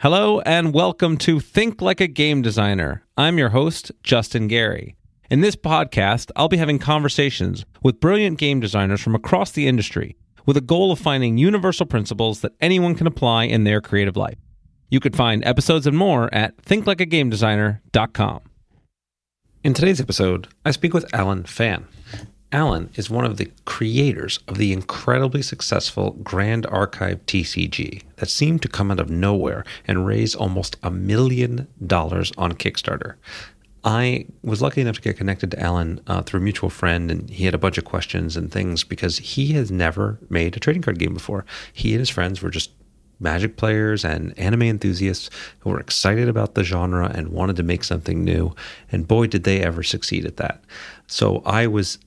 Hello and welcome to Think Like a Game Designer. I'm your host, Justin Gary. In this podcast, I'll be having conversations with brilliant game designers from across the industry with a goal of finding universal principles that anyone can apply in their creative life. You could find episodes and more at thinklikeagamedesigner.com. In today's episode, I speak with Alan Phan. Alan is one of the creators of the incredibly successful Grand Archive TCG that seemed to come out of nowhere and raise almost a million dollars on Kickstarter. I was lucky enough to get connected to Alan uh, through a mutual friend, and he had a bunch of questions and things because he has never made a trading card game before. He and his friends were just magic players and anime enthusiasts who were excited about the genre and wanted to make something new. And boy, did they ever succeed at that. So I was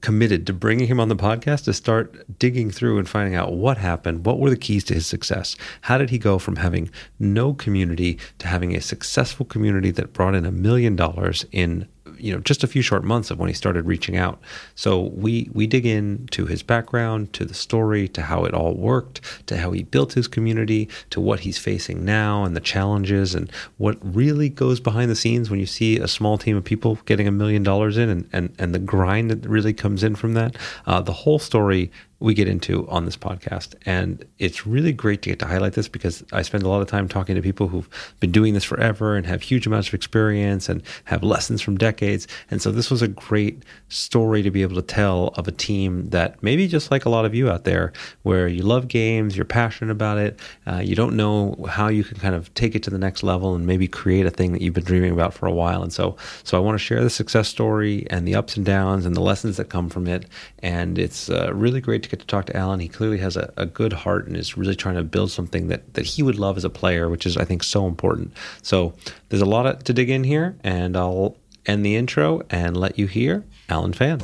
committed to bringing him on the podcast to start digging through and finding out what happened, what were the keys to his success, how did he go from having no community to having a successful community that brought in a million dollars in you know just a few short months of when he started reaching out. So we we dig into his background, to the story, to how it all worked, to how he built his community, to what he's facing now and the challenges and what really goes behind the scenes when you see a small team of people getting a million dollars in and, and, and the grind that really comes in from that. Uh, the whole story we get into on this podcast. And it's really great to get to highlight this because I spend a lot of time talking to people who've been doing this forever and have huge amounts of experience and have lessons from decades. And so this was a great story to be able to tell of a team that maybe just like a lot of you out there, where you love games, you're passionate about it, uh, you don't know how you can kind of take it to the next level and maybe create a thing that you've been dreaming about for a while. And so, so I want to share the success story and the ups and downs and the lessons that come from it. And it's uh, really great to get to talk to Alan. He clearly has a, a, good heart and is really trying to build something that, that he would love as a player, which is, I think, so important. So there's a lot to dig in here, and I'll end the intro and let you hear Alan Phan.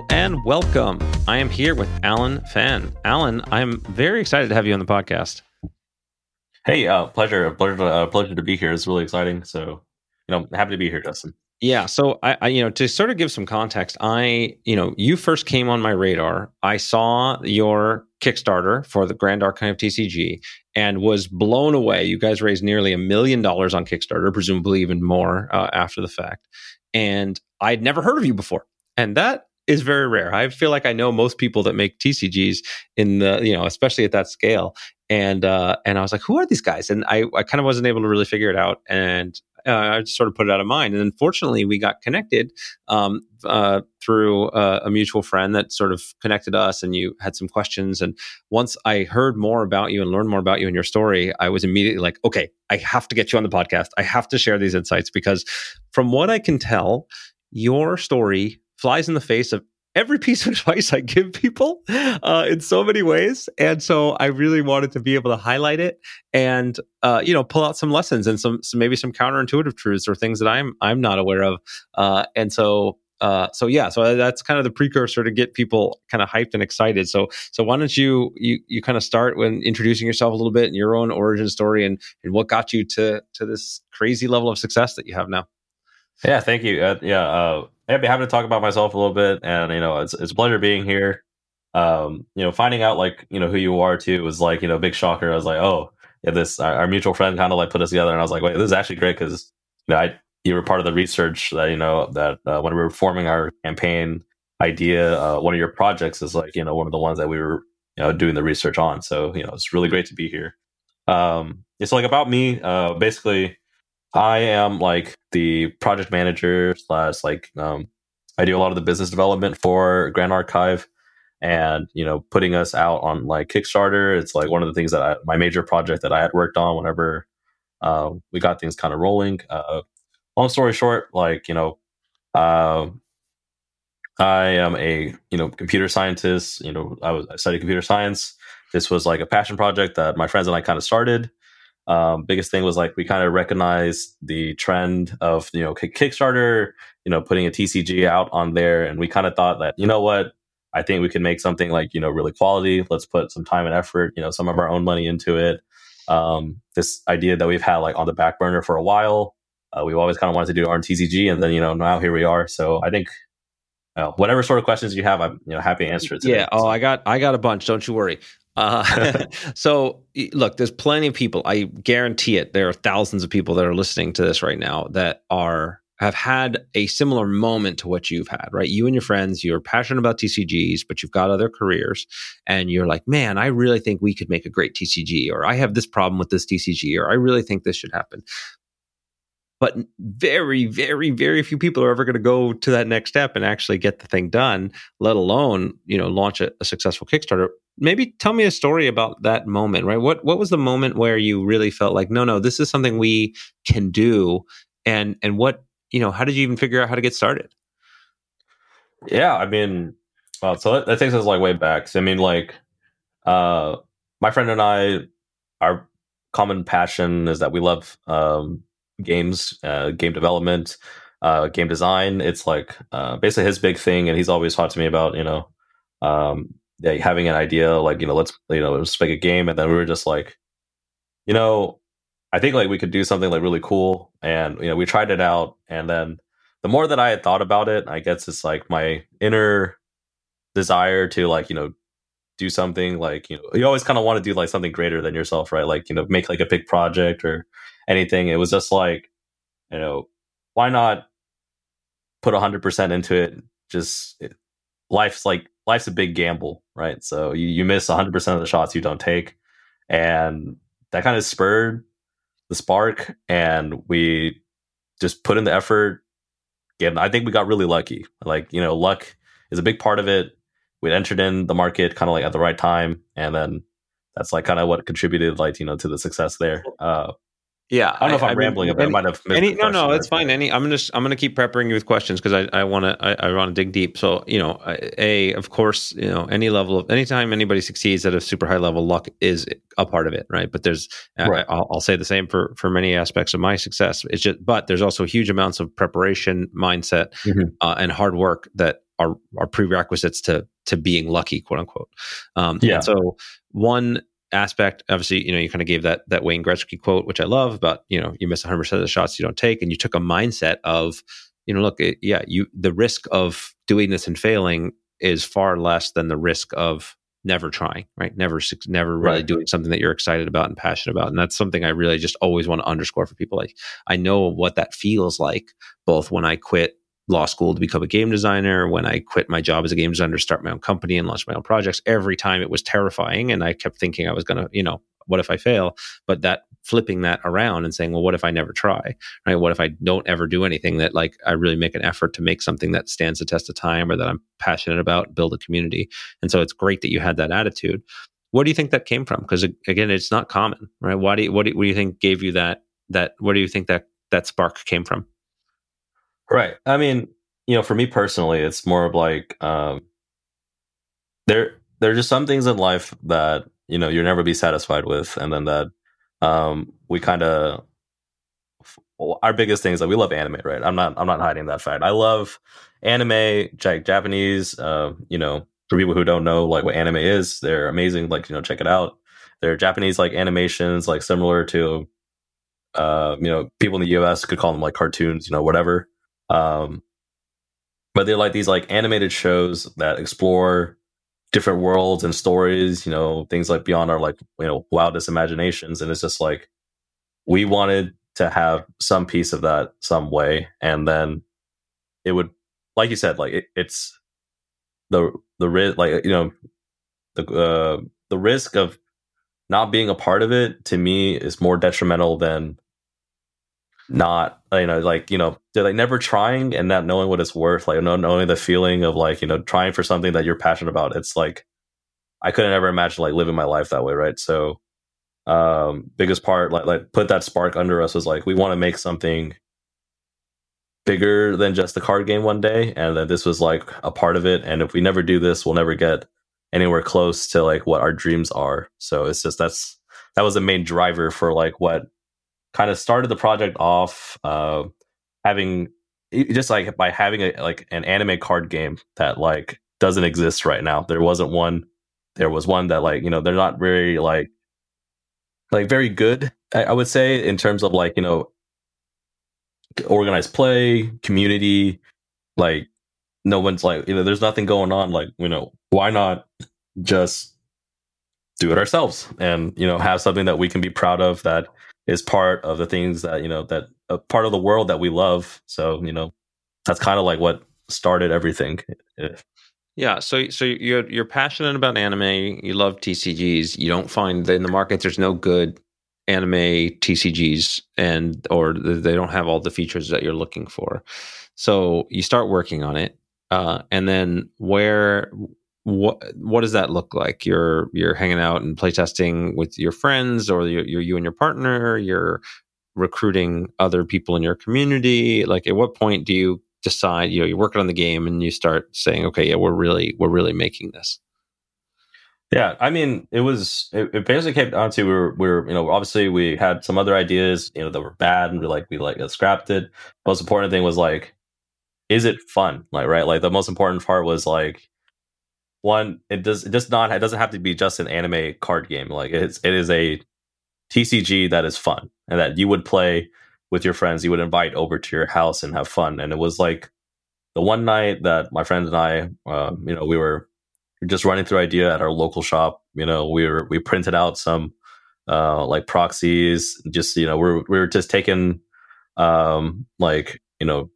Hello and welcome. I am here with Alan Phan. Alan, I'm very excited to have you on the podcast. Hey, uh, pleasure, pleasure, uh, pleasure to be here. It's really exciting. So, you know, happy to be here, Justin. Yeah. So I, I, you know, to sort of give some context, I, you know, you first came on my radar. I saw your Kickstarter for the Grand Archive TCG and was blown away. You guys raised nearly a million dollars on Kickstarter, presumably even more uh, after the fact. And I'd never heard of you before. And that is very rare. I feel like I know most people that make TCGs in the, you know, especially at that scale. And uh, and I was like, who are these guys? And I, I kind of wasn't able to really figure it out. And uh, I just sort of put it out of mind. And unfortunately, we got connected um, uh, through uh, a mutual friend that sort of connected us, and you had some questions. And once I heard more about you and learned more about you and your story, I was immediately like, okay, I have to get you on the podcast. I have to share these insights because, from what I can tell, your story flies in the face of every piece of advice I give people uh, in so many ways. And so I really wanted to be able to highlight it and uh, you know pull out some lessons and some, some, maybe some counterintuitive truths or things that I'm I'm not aware of. Uh, and so. Uh, so yeah, so that's kind of the precursor to get people kind of hyped and excited. So so why don't you you you kind of start when introducing yourself a little bit and your own origin story and and what got you to to this crazy level of success that you have now. Yeah, thank you. Uh, yeah, uh, I'd be happy to talk about myself a little bit, and you know, it's it's a pleasure being here. Um, you know, finding out like you know who you are too was like you know big shocker. I was like, oh, yeah, this our, our mutual friend kind of like put us together, and I was like, wait, this is actually great because you know I you were part of the research that you know that uh, when we were forming our campaign idea, uh, one of your projects is like you know one of the ones that we were you know doing the research on. So you know, it's really great to be here. Um, it's like about me, uh, basically I am like the project manager slash like um, I do a lot of the business development for Grand Archive, and you know putting us out on like Kickstarter. It's like one of the things that I, my major project that I had worked on whenever uh, we got things kind of rolling. Uh, long story short, like you know, uh, I am a you know computer scientist. You know, I was I studied computer science. This was like a passion project that my friends and I kind of started. Um, biggest thing was like we kind of recognized the trend of you know Kickstarter, you know, putting a TCG out on there, and we kind of thought that you know what, I think we can make something like you know really quality. Let's put some time and effort, you know, some of our own money into it. um, this idea that we've had like on the back burner for a while. Uh, we've always kind of wanted to do our TCG, and then you know now here we are. So I think whatever sort of questions you have, I'm you know happy to answer it. Today, yeah. Oh, I got I got a bunch. Don't you worry. Uh, so look, there's plenty of people. I guarantee it. There are thousands of people that are listening to this right now that are have had a similar moment to what you've had, right? You and your friends, you're passionate about TCGs, but you've got other careers and you're like, man, I really think we could make a great TCG, or I have this problem with this TCG, or I really think this should happen. But very, very, very few people are ever going to go to that next step and actually get the thing done, let alone, you know, launch a, a successful Kickstarter. Maybe tell me a story about that moment, right? What what was the moment where you really felt like, no, no, this is something we can do, and and what you know, how did you even figure out how to get started? Yeah, I mean, well, so that, that takes us like way back. So, I mean, like, uh, my friend and I, our common passion is that we love um, games, uh, game development, uh, game design. It's like uh, basically his big thing, and he's always talked to me about, you know, um, yeah, having an idea, like, you know, let's, you know, let's make a game, and then we were just like, you know, I think like we could do something like really cool. And you know, we tried it out, and then the more that I had thought about it, I guess it's like my inner desire to like you know do something like you know you always kind of want to do like something greater than yourself, right? Like you know make like a big project or anything. It was just like you know why not put hundred percent into it? Just it, life's like life's a big gamble, right? So you, you miss hundred percent of the shots you don't take, and that kind of spurred the spark and we just put in the effort. And I think we got really lucky. Like, you know, luck is a big part of it. We entered in the market kind of like at the right time. And then that's like kind of what contributed like, you know, to the success there. Uh, yeah, I don't know if I'm I rambling mean. Any, I might have any, no, no, it's fine. Any, I'm gonna I'm gonna keep preparing you with questions because I I want to I, I want to dig deep. So you know, a of course you know any level of anytime anybody succeeds at a super high level, luck is a part of it, right? But there's right. I, will say the same for for many aspects of my success. It's just but there's also huge amounts of preparation, mindset, mm-hmm. uh, and hard work that are are prerequisites to to being lucky, quote unquote. Um, yeah. so one aspect. Obviously, you know, you kind of gave that that Wayne Gretzky quote, which I love about, you know, you miss 100% of the shots you don't take. And you took a mindset of, you know, look, it, yeah, you the risk of doing this and failing is far less than the risk of never trying, right? Never, never really right. doing something that you're excited about and passionate about. And that's something I really just always want to underscore for people. Like, I know what that feels like, both when I quit law school to become a game designer, when I quit my job as a game designer to start my own company and launch my own projects, every time it was terrifying. And I kept thinking I was going to, you know, what if I fail? But that flipping that around and saying, well, what if I never try? Right? What if I don't ever do anything that like I really make an effort to make something that stands the test of time or that I'm passionate about, build a community. And so it's great that you had that attitude. What do you think that came from? Because again, it's not common, right? Why do you, what do you, what do you think gave you that that? What do you think that that spark came from? Right. I mean, you know, for me personally, it's more of like um, there there are just some things in life that you know you'll never be satisfied with, and then that um, we kind of our biggest thing is that we love anime, right? I'm not I'm not hiding that fact. I love anime, Japanese. Uh, you know, for people who don't know like what anime is, they're amazing. Like you know, check it out. They're Japanese like animations, like similar to uh, you know, people in the US could call them like cartoons, you know, whatever. Um, but they're like these like animated shows that explore different worlds and stories, you know, things like beyond our like, you know, wildest imaginations. And it's just like we wanted to have some piece of that some way. And then it would like you said, like it, it's the the risk like you know the uh the risk of not being a part of it to me is more detrimental than not you know like you know they're like never trying and not knowing what it's worth like not knowing the feeling of like you know trying for something that you're passionate about. It's like i couldn't ever imagine like living my life that way right? So um biggest part like like put that spark under us was like we want to make something bigger than just the card game one day and then this was like a part of it and if we never do this we'll never get anywhere close to like what our dreams are. So it's just that's that was the main driver for like what kind of started the project off uh, having just like by having a like an anime card game that like doesn't exist right now. There wasn't one. There was one that like you know they're not very like like very good. I, I would say in terms of like you know organized play, community, like no one's like you know there's nothing going on. Like you know why not just do it ourselves and you know have something that we can be proud of that is part of the things that you know that a part of the world that we love. So you know that's kind of like what started everything. Yeah, so so you're you're passionate about anime. You love TCGs. You don't find in the market there's no good anime TCGs, and or they don't have all the features that you're looking for. So you start working on it, uh, and then where what what does that look like? You're you're hanging out and playtesting with your friends, or you're, you're you and your partner. You're recruiting other people in your community. Like, at what point do you decide you know you're working on the game and you start saying okay yeah we're really we're really making this yeah i mean it was it, it basically came down to we were, we were you know obviously we had some other ideas you know that were bad and we like we like scrapped it most important thing was like is it fun like right like the most important part was like one it does it does not it doesn't have to be just an anime card game. Like it's it is a tcg that is fun and that you would play with your friends. You would invite over to your house and have fun. And it was like the one night that my friends and i uh, you know we were just running through idea at our local shop. You know we were we printed out some uh like proxies just you know we we're, we were just taking um like you know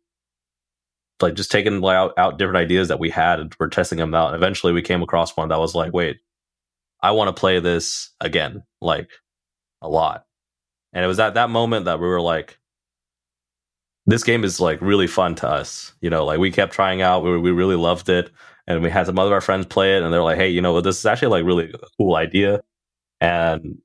like just taking out, out different ideas that we had and we're testing them out and eventually we came across one that was like wait i want to play this again like a lot and it was at that moment that we were like this game is like really fun to us. You know, like we kept trying out, we, we really loved it. And we had some other of our friends play it and they're like, hey, you know, this is actually like really cool idea. And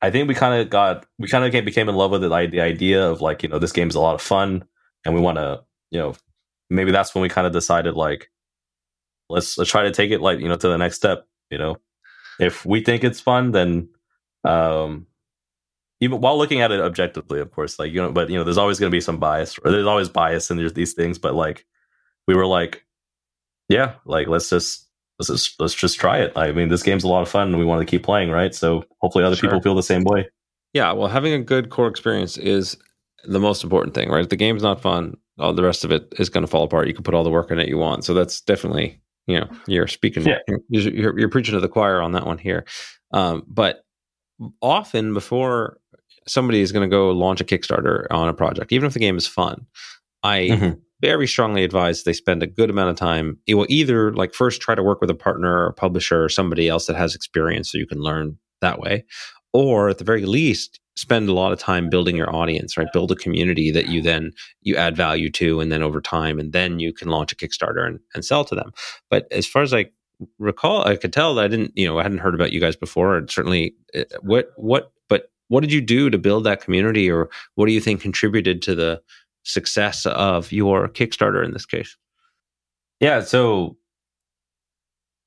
I think we kind of got, we kind of became in love with it, like, the idea of like, you know, this game is a lot of fun and we want to, you know, maybe that's when we kind of decided like, let's, let's try to take it like, you know, to the next step, you know, if we think it's fun, then, um, even while looking at it objectively, of course, like you know, but you know, there's always going to be some bias, or there's always bias in there's these things. But like, we were like, yeah, like let's just let's just let's just try it. I mean, this game's a lot of fun, and we want to keep playing, right? So hopefully, other sure. people feel the same way. Yeah, well, having a good core experience is the most important thing, right? If the game's not fun, all the rest of it is going to fall apart. You can put all the work in it you want, so that's definitely you know you're speaking, yeah. you're, you're, you're preaching to the choir on that one here. Um, but often before somebody is going to go launch a Kickstarter on a project, even if the game is fun, I mm-hmm. very strongly advise they spend a good amount of time. It will either like first try to work with a partner or a publisher or somebody else that has experience so you can learn that way. Or at the very least, spend a lot of time building your audience, right? Build a community that you then you add value to, and then over time, and then you can launch a Kickstarter and, and sell to them. But as far as I recall, I could tell that I didn't, you know, I hadn't heard about you guys before. And certainly, uh, what what but what did you do to build that community or what do you think contributed to the success of your kickstarter in this case yeah so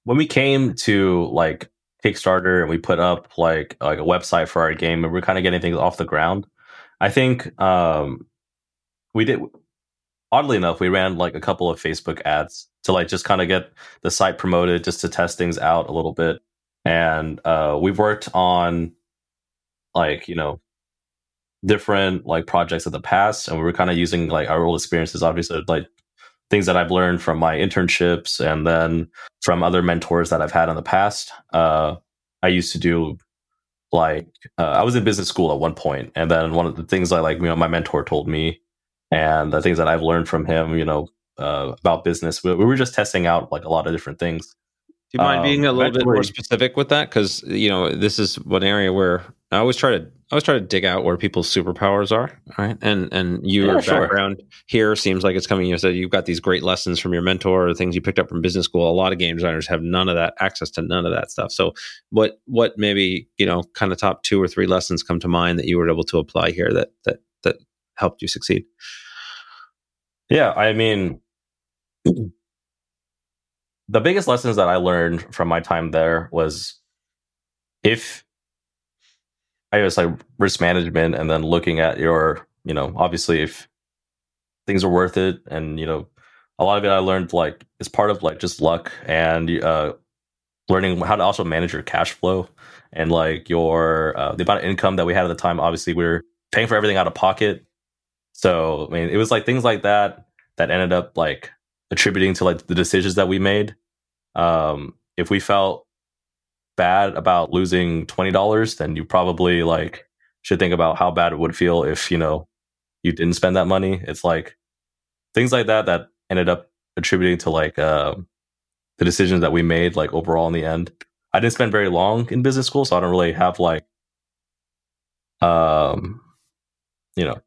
when we came to like kickstarter and we put up like like a website for our game and we're kind of getting things off the ground. I think um we did oddly enough we ran like a couple of facebook ads to like just kind of get the site promoted just to test things out a little bit. And uh, we've worked on like you know different like projects of the past and we were kind of using like our old experiences obviously like things that i've learned from my internships and then from other mentors that i've had in the past uh i used to do like uh, i was in business school at one point and then one of the things i like you know my mentor told me and the things that i've learned from him you know uh, about business we, we were just testing out like a lot of different things do you mind um, being a little bit more specific with that? Because you know this is one area where I always try to I always trying to dig out where people's superpowers are, right? And and your yeah, background sure. here seems like it's coming. You said you've got these great lessons from your mentor, or things you picked up from business school. A lot of game designers have none of that access to none of that stuff. So what what maybe you know kind of top two or three lessons come to mind that you were able to apply here that that that helped you succeed? Yeah, I mean the biggest lessons that I learned from my time there was if I was like risk management and then looking at your, you know, obviously if things are worth it and, you know, a lot of it I learned like is part of like just luck and uh, learning how to also manage your cash flow and like your uh, the amount of income that we had at the time. Obviously, we were paying for everything out of pocket. So I mean, it was like things like that that ended up like attributing to like the decisions that we made. Um, if we felt bad about losing twenty dollars, then you probably like should think about how bad it would feel if you know you didn't spend that money. It's like things like that that ended up attributing to like uh, the decisions that we made like overall in the end. I didn't spend very long in business school, so I don't really have like um you know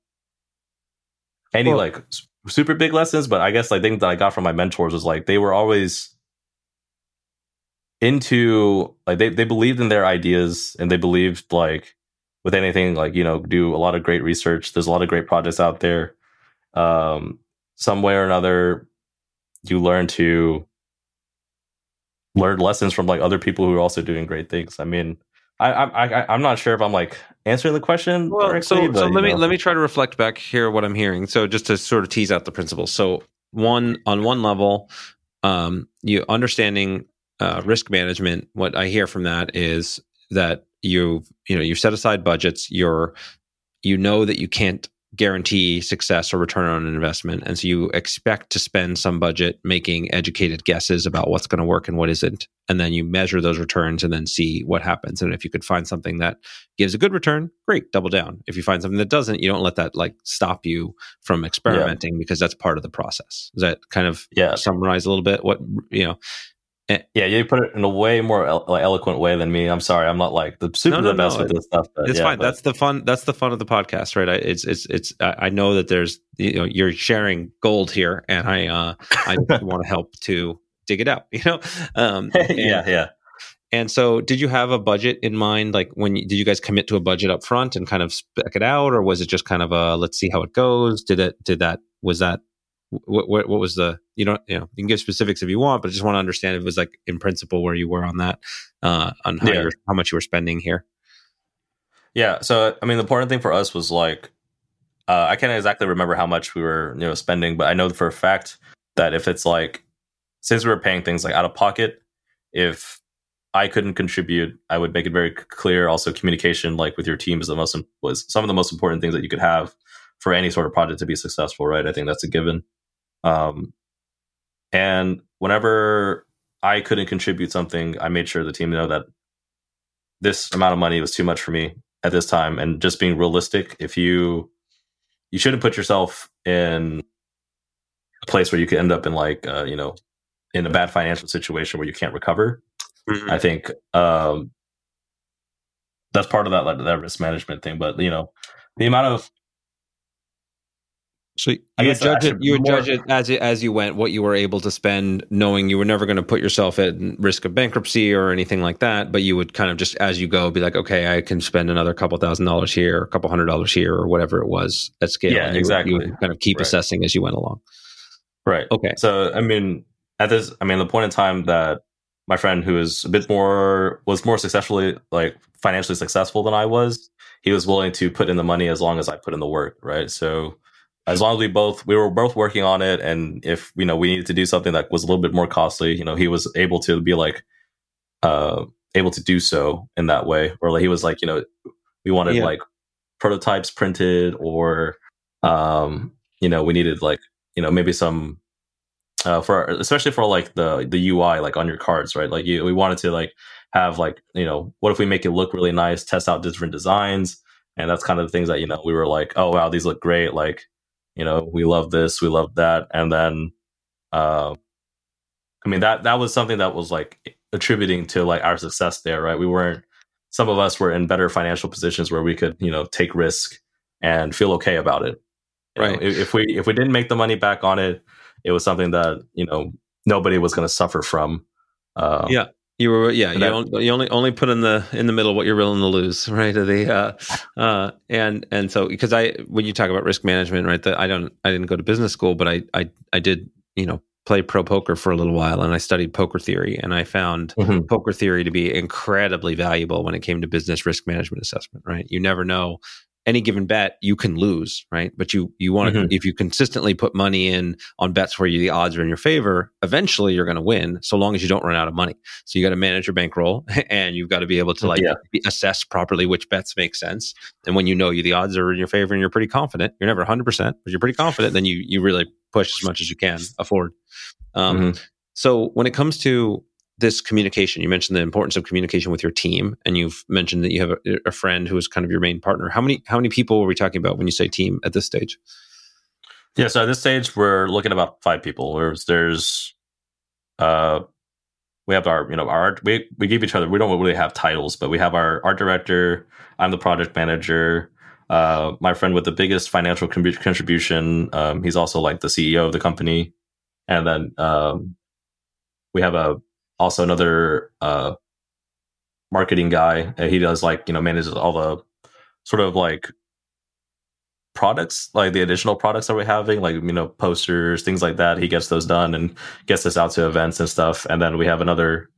any well, like super big lessons, but I guess like things that I got from my mentors was like they were always into like they, they believed in their ideas and they believed like with anything like you know do a lot of great research there's a lot of great projects out there um some way or another you learn to learn lessons from like other people who are also doing great things i mean I, I, I I'm not sure if I'm like answering the question. Well, so, but, so let me know. let me try to reflect back here what I'm hearing. So just to sort of tease out the principles. So one on one level, um, you understanding uh, risk management. What I hear from that is that you you know you set aside budgets. You're you know that you can't guarantee success or return on an investment. And so you expect to spend some budget making educated guesses about what's going to work and what isn't. And then you measure those returns and then see what happens. And if you could find something that gives a good return, great, double down. If you find something that doesn't, you don't let that like stop you from experimenting yeah. because that's part of the process. Does that kind of yeah. summarize a little bit what, you know, yeah, you put it in a way more like, eloquent way than me. I'm sorry, I'm not like the super no, no, the best no. with this stuff. But, it's yeah, fine. But. That's the fun. That's the fun of the podcast, right? I, it's it's it's. I know that there's you know you're sharing gold here, and I uh I want to help to dig it out. You know, um, and, yeah, yeah. And so, did you have a budget in mind? Like, when you, did you guys commit to a budget up front and kind of spec it out, or was it just kind of a let's see how it goes? Did it? Did that? Was that what, what, what was the you know you know you can give specifics if you want, but I just want to understand if it was like in principle where you were on that uh, on how yeah. how much you were spending here. Yeah, so I mean, the important thing for us was like uh, I can't exactly remember how much we were you know spending, but I know for a fact that if it's like since we were paying things like out of pocket, if I couldn't contribute, I would make it very clear. Also, communication like with your team is the most was some of the most important things that you could have for any sort of project to be successful, right? I think that's a given. Um, and whenever I couldn't contribute something, I made sure the team know that this amount of money was too much for me at this time. And just being realistic, if you you shouldn't put yourself in a place where you could end up in like uh, you know in a bad financial situation where you can't recover. Mm-hmm. I think um, that's part of that like, that risk management thing. But you know, the amount of so you would judge it. You would more, judge it as it, as you went, what you were able to spend, knowing you were never going to put yourself at risk of bankruptcy or anything like that. But you would kind of just as you go, be like, okay, I can spend another couple thousand dollars here, a couple hundred dollars here, or whatever it was at scale. Yeah, you exactly. You would kind of keep right. assessing as you went along. Right. Okay. So I mean, at this, I mean, the point in time that my friend who is a bit more was more successfully like financially successful than I was, he was willing to put in the money as long as I put in the work. Right. So as long as we both we were both working on it and if you know we needed to do something that was a little bit more costly you know he was able to be like uh able to do so in that way. Or like he was like you know we wanted yeah. like prototypes printed or um you know we needed like you know maybe some uh for especially for like the the ui like on your cards right? Like you, we wanted to like have like you know what if we make it look really nice test out different designs? And that's kind of the things that you know we were like oh wow these look great like you know, we love this, we love that, and then, uh, I mean that that was something that was like attributing to like our success there, right? We weren't. Some of us were in better financial positions where we could, you know, take risk and feel okay about it. You right. Know, if we if we didn't make the money back on it, it was something that you know nobody was going to suffer from. Uh, yeah. You were, yeah. You, only, you only only put in the in the middle what you're willing to lose, right? The uh, uh, and and so because I when you talk about risk management, right? That I don't I didn't go to business school, but I I I did you know play pro poker for a little while, and I studied poker theory, and I found mm-hmm. poker theory to be incredibly valuable when it came to business risk management assessment. Right? You never know any given bet you can lose, right? But you you want to mm-hmm. if you consistently put money in on bets where you, the odds are in your favor, eventually you're going to win, so long as you don't run out of money. So you got to manage your bankroll, and you've got to be able to like yeah. assess properly which bets make sense. And when you know you the odds are in your favor and you're pretty confident, you're never 100, percent but you're pretty confident, then you you really push as much as you can afford. Um, mm-hmm. So when it comes to this communication. You mentioned the importance of communication with your team and you've mentioned that you have a, a, friend who is kind of your main partner. How many how many people are we talking about when you say team at this stage? Yeah so at this stage we're looking about five people. There's there's uh we have our you know our we we give each other we don't really have titles but we have our art director i'm the project manager uh my friend with the biggest financial contribution um he's also like the ceo of the company. And then um we have a also another uh, marketing guy. He does like you know manages all the sort of like products, like the additional products that we're having, like you know posters, things like that. He gets those done and gets us out to events and stuff. And then we have another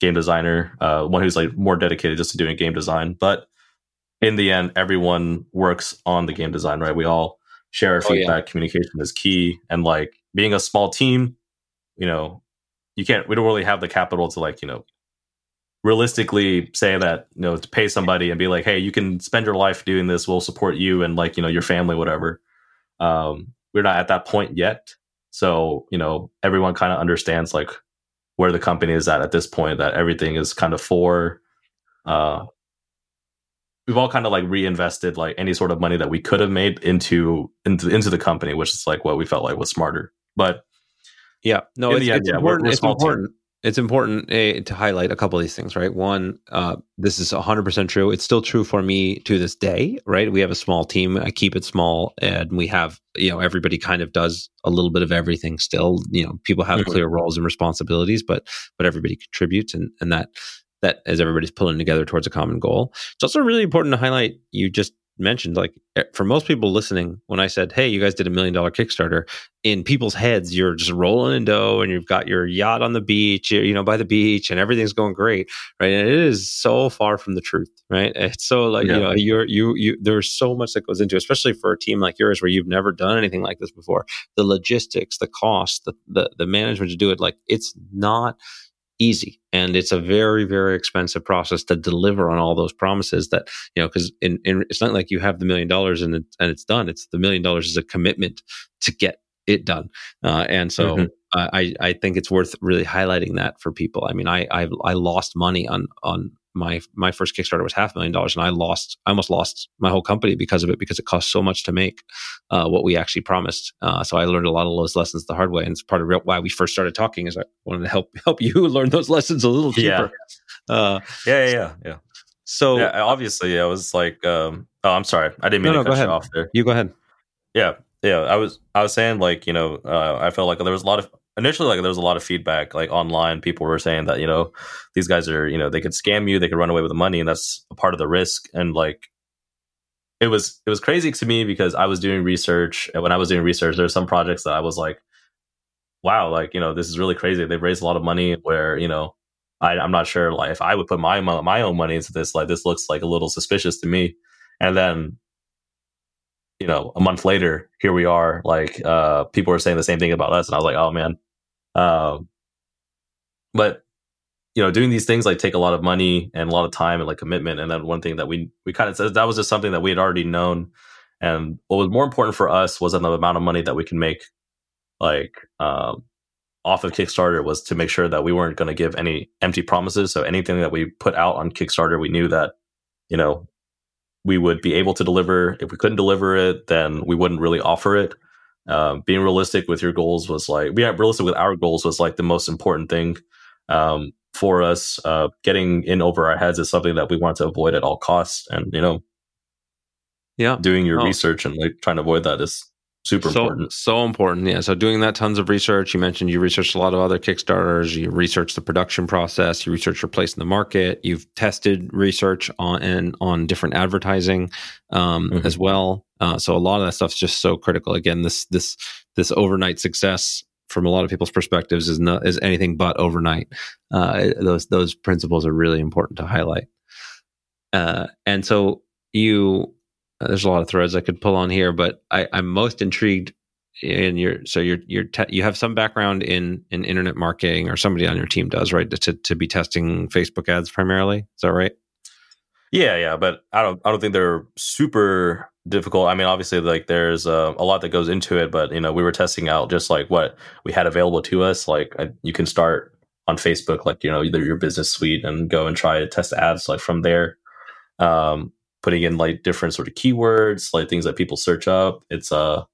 game designer, uh, one who's like more dedicated just to doing game design. But in the end, everyone works on the game design, right? We all share our feedback. Oh, yeah. Communication is key, and like being a small team, you know, you can't we don't really have the capital to like you know realistically say that you know to pay somebody and be like hey you can spend your life doing this. We'll support you and like you know your family whatever. Um we're not at that point yet. So you know everyone kind of understands like where the company is at at this point that everything is kind of for uh we've all kind of like reinvested like any sort of money that we could have made into into into the company which is like what we felt like was smarter. But yeah, no, it's, end, it's, yeah, important. We're, we're it's important. It's important uh, to highlight a couple of these things, right? One, uh, this is 100% true. It's still true for me to this day, right? We have a small team. I keep it small, and we have, you know, everybody kind of does a little bit of everything still. You know, people have mm-hmm. clear roles and responsibilities, but but everybody contributes, and and that that as everybody's pulling together towards a common goal. It's also really important to highlight. You just mentioned like eh, for most people listening when i said hey you guys did a million dollar kickstarter in people's heads you're just rolling in dough and you've got your yacht on the beach you know by the beach and everything's going great right? And it is so far from the truth right? It's so like yeah. you know you're you you there's so much that goes into it, especially for a team like yours where you've never done anything like this before. The logistics the cost the the, the management to do it like it's not easy. And it's a very very expensive process to deliver on all those promises that you know because in, in, it's not like you have the million dollars and, it, and it's done. It's the million dollars is a commitment to get it done. Uh, and so mm-hmm. I, I think it's worth really highlighting that for people. I mean i i, I lost money on on my my first Kickstarter was half a million dollars, and I lost I almost lost my whole company because of it because it cost so much to make uh, what we actually promised. Uh, so I learned a lot of those lessons the hard way, and it's part of why we first started talking. Is I wanted to help help you learn those lessons a little cheaper. Yeah, uh, yeah, yeah, yeah, yeah. So yeah, obviously, I was like, um, oh, I'm sorry, I didn't mean no, to no, cut you off there. You go ahead. Yeah, yeah. I was I was saying like you know uh, I felt like there was a lot of initially like there was a lot of feedback like online people were saying that you know these guys are you know they could scam you they could run away with the money and that's a part of the risk and like it was it was crazy to me because i was doing research and when i was doing research there's some projects that i was like wow like you know this is really crazy. They've raised a lot of money where you know I, i'm not sure like if i would put my my own money into this like this looks like a little suspicious to me. And then you know, a month later, here we are. Like, uh, people are saying the same thing about us, and I was like, oh man. Um, but you know, doing these things like take a lot of money and a lot of time and like commitment. And then one thing that we we kind of said that was just something that we had already known. And what was more important for us was the amount of money that we can make, like um, off of Kickstarter, was to make sure that we weren't going to give any empty promises. So anything that we put out on Kickstarter, we knew that you know we would be able to deliver. If we couldn't deliver it, then we wouldn't really offer it. Uh, being realistic with your goals was like being realistic with our goals was like the most important thing um, for us. Uh, getting in over our heads is something that we want to avoid at all costs, and you know, yeah, doing your oh. research and like trying to avoid that is super so, important. So important. Yeah. So doing that tons of research. You mentioned you researched a lot of other Kickstarters. You researched the production process. You researched your place in the market. You've tested research on and on different advertising um, mm-hmm. as well. Uh, so a lot of that stuff's just so critical. Again, this this this overnight success from a lot of people's perspectives is not is anything but overnight. Uh, those those principles are really important to highlight. Uh, and so you there's a lot of threads I could pull on here, but I, I'm most intrigued in your so you're you're te- you have some background in in internet marketing or somebody on your team does right to to be testing Facebook ads primarily. Is that right? Yeah, yeah, but I don't I don't think they're super difficult. I mean, obviously, like there's uh, a lot that goes into it, but you know, we were testing out just like what we had available to us. Like I, you can start on Facebook, like you know, either your business suite and go and try to test ads like from there. Um, putting in like different sort of keywords, like things that people search up. It's uh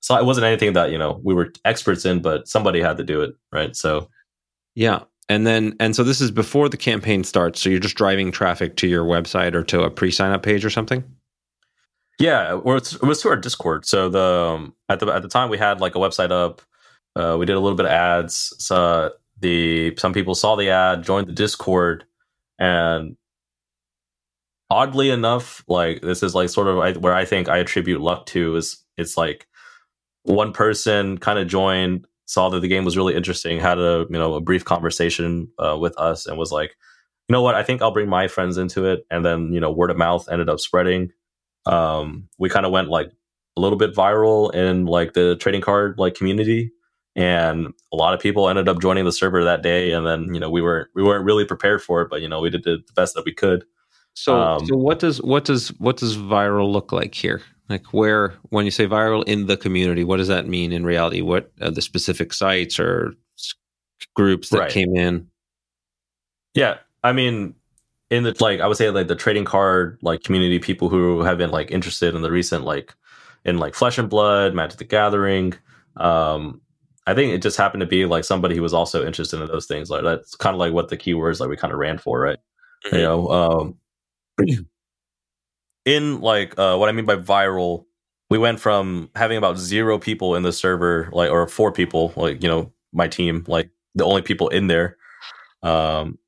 so it wasn't anything that, you know, we were experts in, but somebody had to do it, right? So Yeah. And then and so this is before the campaign starts, so you're just driving traffic to your website or to a pre-sign up page or something? Yeah, well, it was to our Discord. So the um, at the at the time we had like a website up. Uh, we did a little bit of ads. So the some people saw the ad, joined the Discord, and oddly enough, like this is like sort of where I think I attribute luck to is it's like one person kind of joined, saw that the game was really interesting, had a you know a brief conversation uh, with us, and was like, you know what, I think I'll bring my friends into it, and then you know word of mouth ended up spreading. Um, we kind of went like a little bit viral in like the trading card like community. And a lot of people ended up joining the server that day. And then you know we weren't we weren't really prepared for it but you know we did the best that we could so, um, so what does what does what does viral look like here? Like where when you say viral in the community, what does that mean in reality? What are the specific sites or groups that right. came in? Yeah, I mean, in the like I would say like the trading card like community, people who have been like interested in the recent like in like Flesh and Blood, Magic the Gathering. Um, I think it just happened to be like somebody who was also interested in those things. Like that's kind of like what the keywords like we kind of ran for, right? Mm-hmm. You know, um, in like uh, what I mean by viral, we went from having about zero people in the server, like or four people, like you know my team, like the only people in there, um,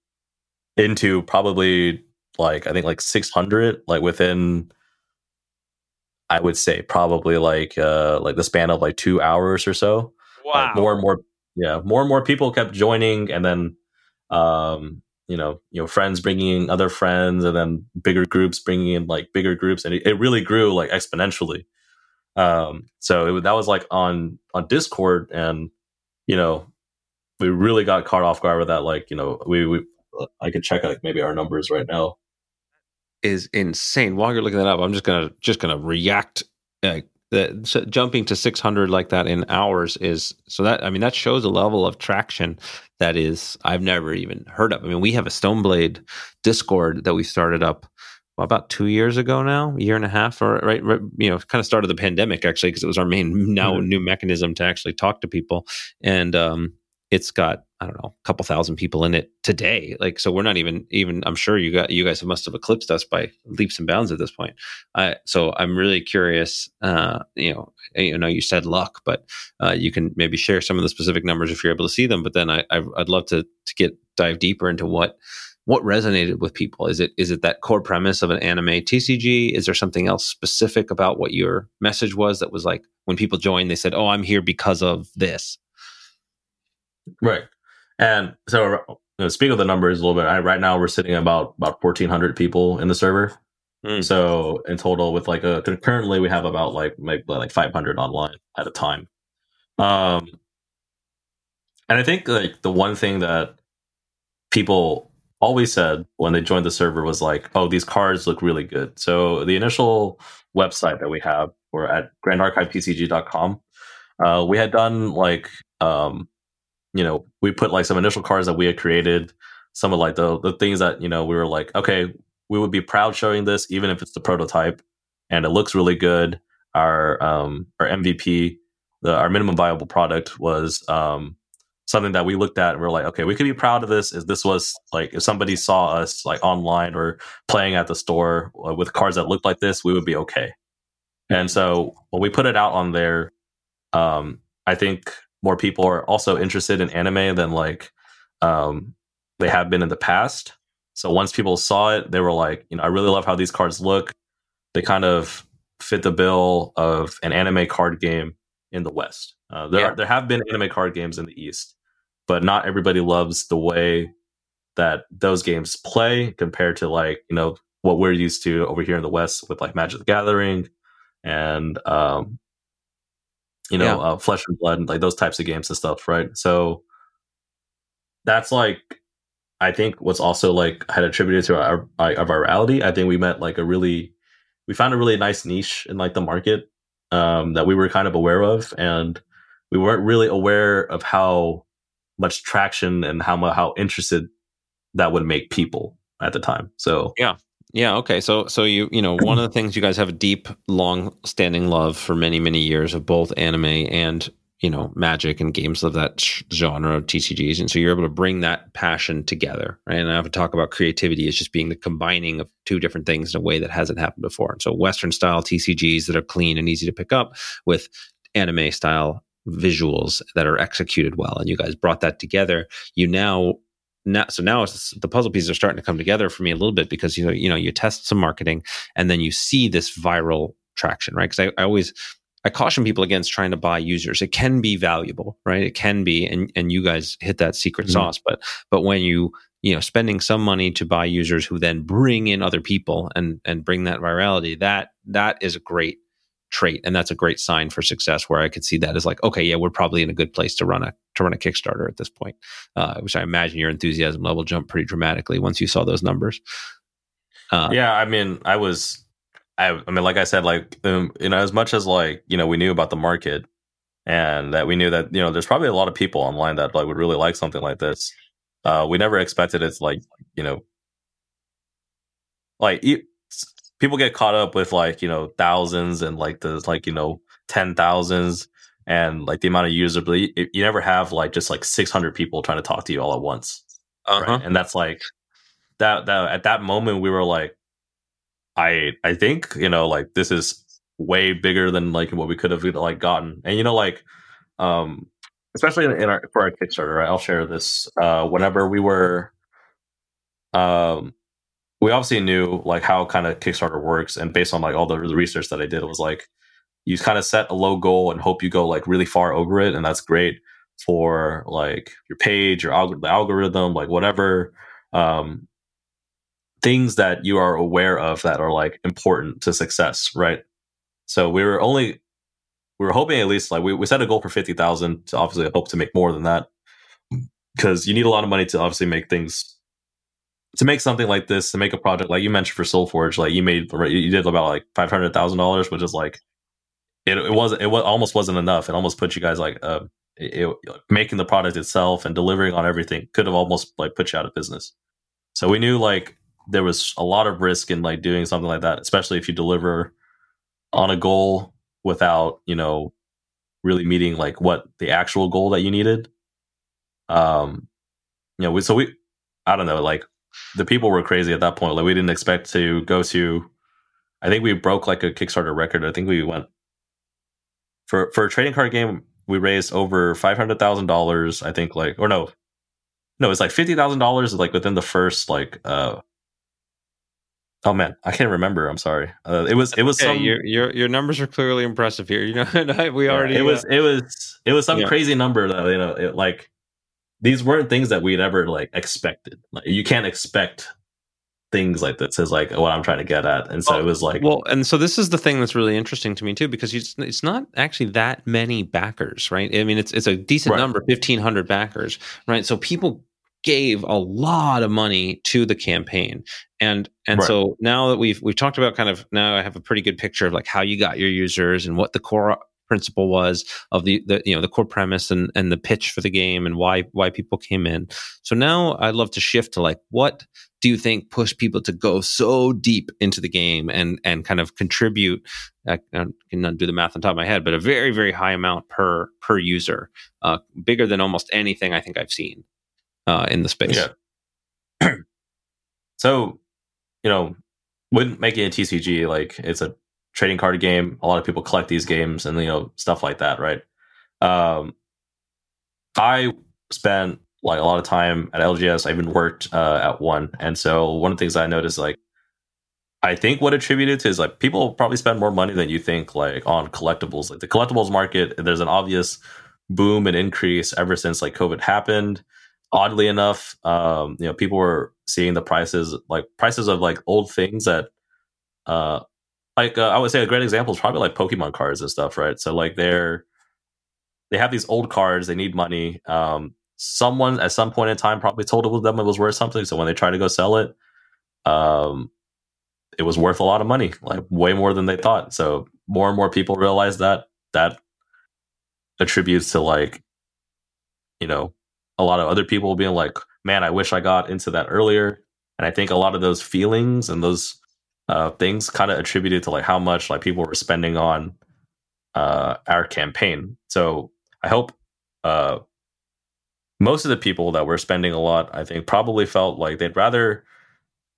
into probably like I think like six hundred, like within. I would say probably like uh like the span of like two hours or so. Wow. Like more and more, yeah, more and more people kept joining, and then um you know you know friends bringing in other friends and then bigger groups bringing in like bigger groups and it, it really grew like exponentially. Um so it, that was like on on discord and you know we really got caught off guard with that like you know we we i could check like maybe our numbers right now. Is insane. While you're looking that up i'm just gonna just gonna react uh, that so jumping to 600 like that in hours is so that i mean that shows a level of traction that is i've never even heard of i mean we have a stoneblade discord that we started up well, about two years ago now a year and a half or right, right you know kind of started the pandemic actually because it was our main now mm-hmm. new mechanism to actually talk to people and um it's got I don't know, a couple thousand people in it today. Like, so we're not even even. I'm sure you got you guys must have eclipsed us by leaps and bounds at this point. Uh, so I'm really curious. Uh, you know, you know, you said luck, but uh, you can maybe share some of the specific numbers if you're able to see them. But then I, I would love to to get dive deeper into what what resonated with people. Is it is it that core premise of an anime TCG? Is there something else specific about what your message was that was like when people joined, they said, "Oh, I'm here because of this." Right. And so, you know, speak of the numbers a little bit. I, right now, we're sitting about about fourteen hundred people in the server. Mm. So in total, with like a currently we have about like maybe like five hundred online at a time. Um, and I think like the one thing that people always said when they joined the server was like, "Oh, these cards look really good." So the initial website that we have, we're at grandarchivetcg.com. Uh, we had done like um, you know, we put like some initial cards that we had created, some of like the the things that you know we were like, okay, we would be proud showing this, even if it's the prototype, and it looks really good. Our um our MVP, the our minimum viable product was um something that we looked at and we are like, okay, we could be proud of this. Is this was like if somebody saw us like online or playing at the store uh, with cards that looked like this, we would be okay. And so when we put it out on there, um, I think more people are also interested in anime than like um, they have been in the past. So once people saw it, they were like, you know, I really love how these cards look. They kind of fit the bill of an anime card game in the West. Uh, there, yeah. are, there have been anime card games in the East, but not everybody loves the way that those games play compared to like you know what we're used to over here in the West with like Magic the Gathering and um, you know, yeah. uh, Flesh and Blood, like those types of games and stuff, right? So that's like I think what's also like had attributed to our, our, our virality. I think we met like a really we found a really nice niche in like the market um, that we were kind of aware of, and we weren't really aware of how much traction and how how interested that would make people at the time. So yeah, yeah. Okay. So so you you know one of the things you guys have a deep, long standing love for many many years of both anime and you know magic and games of that genre of TCGs, and so you're able to bring that passion together. Right. And I have to talk about creativity as just being the combining of two different things in a way that hasn't happened before. And so Western style TCGs that are clean and easy to pick up with anime style visuals that are executed well and you guys brought that together you now now so now the puzzle pieces are starting to come together for me a little bit because you know you know you test some marketing and then you see this viral traction right because I, I always I caution people against trying to buy users. It can be valuable, right? It can be, and and you guys hit that secret mm-hmm. sauce. But but when you you know spending some money to buy users who then bring in other people and and bring that virality, that that is a great trait and that's a great sign for success where i could see that as like okay yeah we're probably in a good place to run a to run a kickstarter at this point uh, which i imagine your enthusiasm level jumped pretty dramatically once you saw those numbers. Uh, yeah i mean i was I, I mean like i said like um, you know as much as like you know we knew about the market and that we knew that you know there's probably a lot of people online that like would really like something like this uh, we never expected it's like you know like people get caught up with like you know thousands and like the like you know ten thousands and like the amount of users, but you, you, never have like just like six hundred people trying to talk to you all at once, uh-huh. right? and that's like that that at that moment we were like, I I think you know like this is way bigger than like what we could have like gotten, and you know like um especially in, in our for our Kickstarter, right? I'll share this. Uh, whenever we were um we obviously knew like how kind of Kickstarter works, and based on like all the research that I did, it was like you kind of set a low goal and hope you go like really far over it, and that's great for like your page, your alg- the algorithm, like whatever um, things that you are aware of that are like important to success, right? So we were only we were hoping at least like we, we set a goal for fifty thousand to obviously hope to make more than that because you need a lot of money to obviously make things to make something like this, to make a project like you mentioned for SolForge, like you made, you did about like five hundred thousand dollars, which is like, it, it was it was almost wasn't enough. It almost put you guys like, uh, it, it, making the product itself and delivering on everything could have almost like put you out of business. So we knew like there was a lot of risk in like doing something like that, especially if you deliver on a goal without you know really meeting like what the actual goal that you needed. Um, you know, we, so we, I don't know, like the people were crazy at that point. Like we didn't expect to go to. I think we broke like a Kickstarter record. I think we went for for a trading card game. We raised over five hundred thousand dollars. I think like or no, no, it's like fifty thousand dollars. Like within the first like uh Oh man, I can't remember. I'm sorry. Uh, it was it was okay, some your, your your numbers are clearly impressive here. You know, we already it was uh, it was it was some yeah. crazy number that you know it, like these weren't things that we'd ever like expected. Like you can't expect things like this is like what I'm trying to get at. And so well, it was like well, and so this is the thing that's really interesting to me too, because it's not actually that many backers, right? I mean, it's it's a decent right. number, fifteen hundred backers, right? So people gave a lot of money to the campaign and and right. so now that we've we've talked about kind of now i have a pretty good picture of like how you got your users and what the core principle was of the, the you know the core premise and and the pitch for the game and why why people came in. So now I'd love to shift to like what do you think pushed people to go so deep into the game and and kind of contribute I cannot do the math on top of my head, but a very very high amount per per user, uh, bigger than almost anything I think I've seen uh, in the space. Yeah. so, you know, wouldn't make it a TCG like it's a trading card game. A lot of people collect these games and you know stuff like that, right? Um, I spent like a lot of time at LGS. I even worked uh, at one, and so one of the things I noticed, like, I think what attributed to is like people probably spend more money than you think, like on collectibles. Like the collectibles market, there's an obvious boom and increase ever since like COVID happened. oddly enough, um, you know, people were seeing the prices like prices of like old things that, uh, like uh, I would say a great example is probably like Pokemon cards and stuff, right? So like they're they have these old cards, they need money. Um, someone at some point in time probably told them it was worth something, so when they try to go sell it, um, it was worth a lot of money, like way more than they thought. So more and more people realize that that attributes to like, you know, a lot of other people being like, man, I wish I got into that earlier. And I think a lot of those feelings and those uh, things kind of attributed to like how much like people were spending on uh, our campaign. So I hope uh, most of the people that were spending a lot, I think, probably felt like they'd rather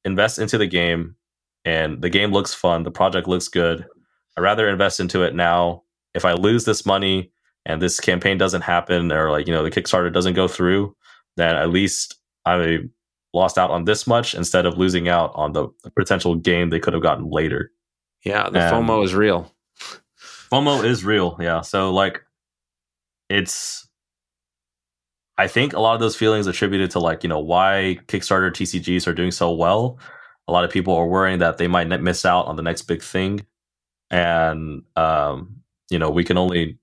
invest into the game and the game looks fun, the project looks good. I'd rather invest into it now. If I lose this money and this campaign doesn't happen or like, you know, the Kickstarter doesn't go through, then at least I lost out on this much instead of losing out on the potential gain they could have gotten later. Yeah, the and FOMO is real. FOMO is real. Yeah. So like it's I think a lot of those feelings attributed to like, you know, why Kickstarter TCGs are doing so well. A lot of people are worrying that they might miss out on the next big thing. And um, you know, we can only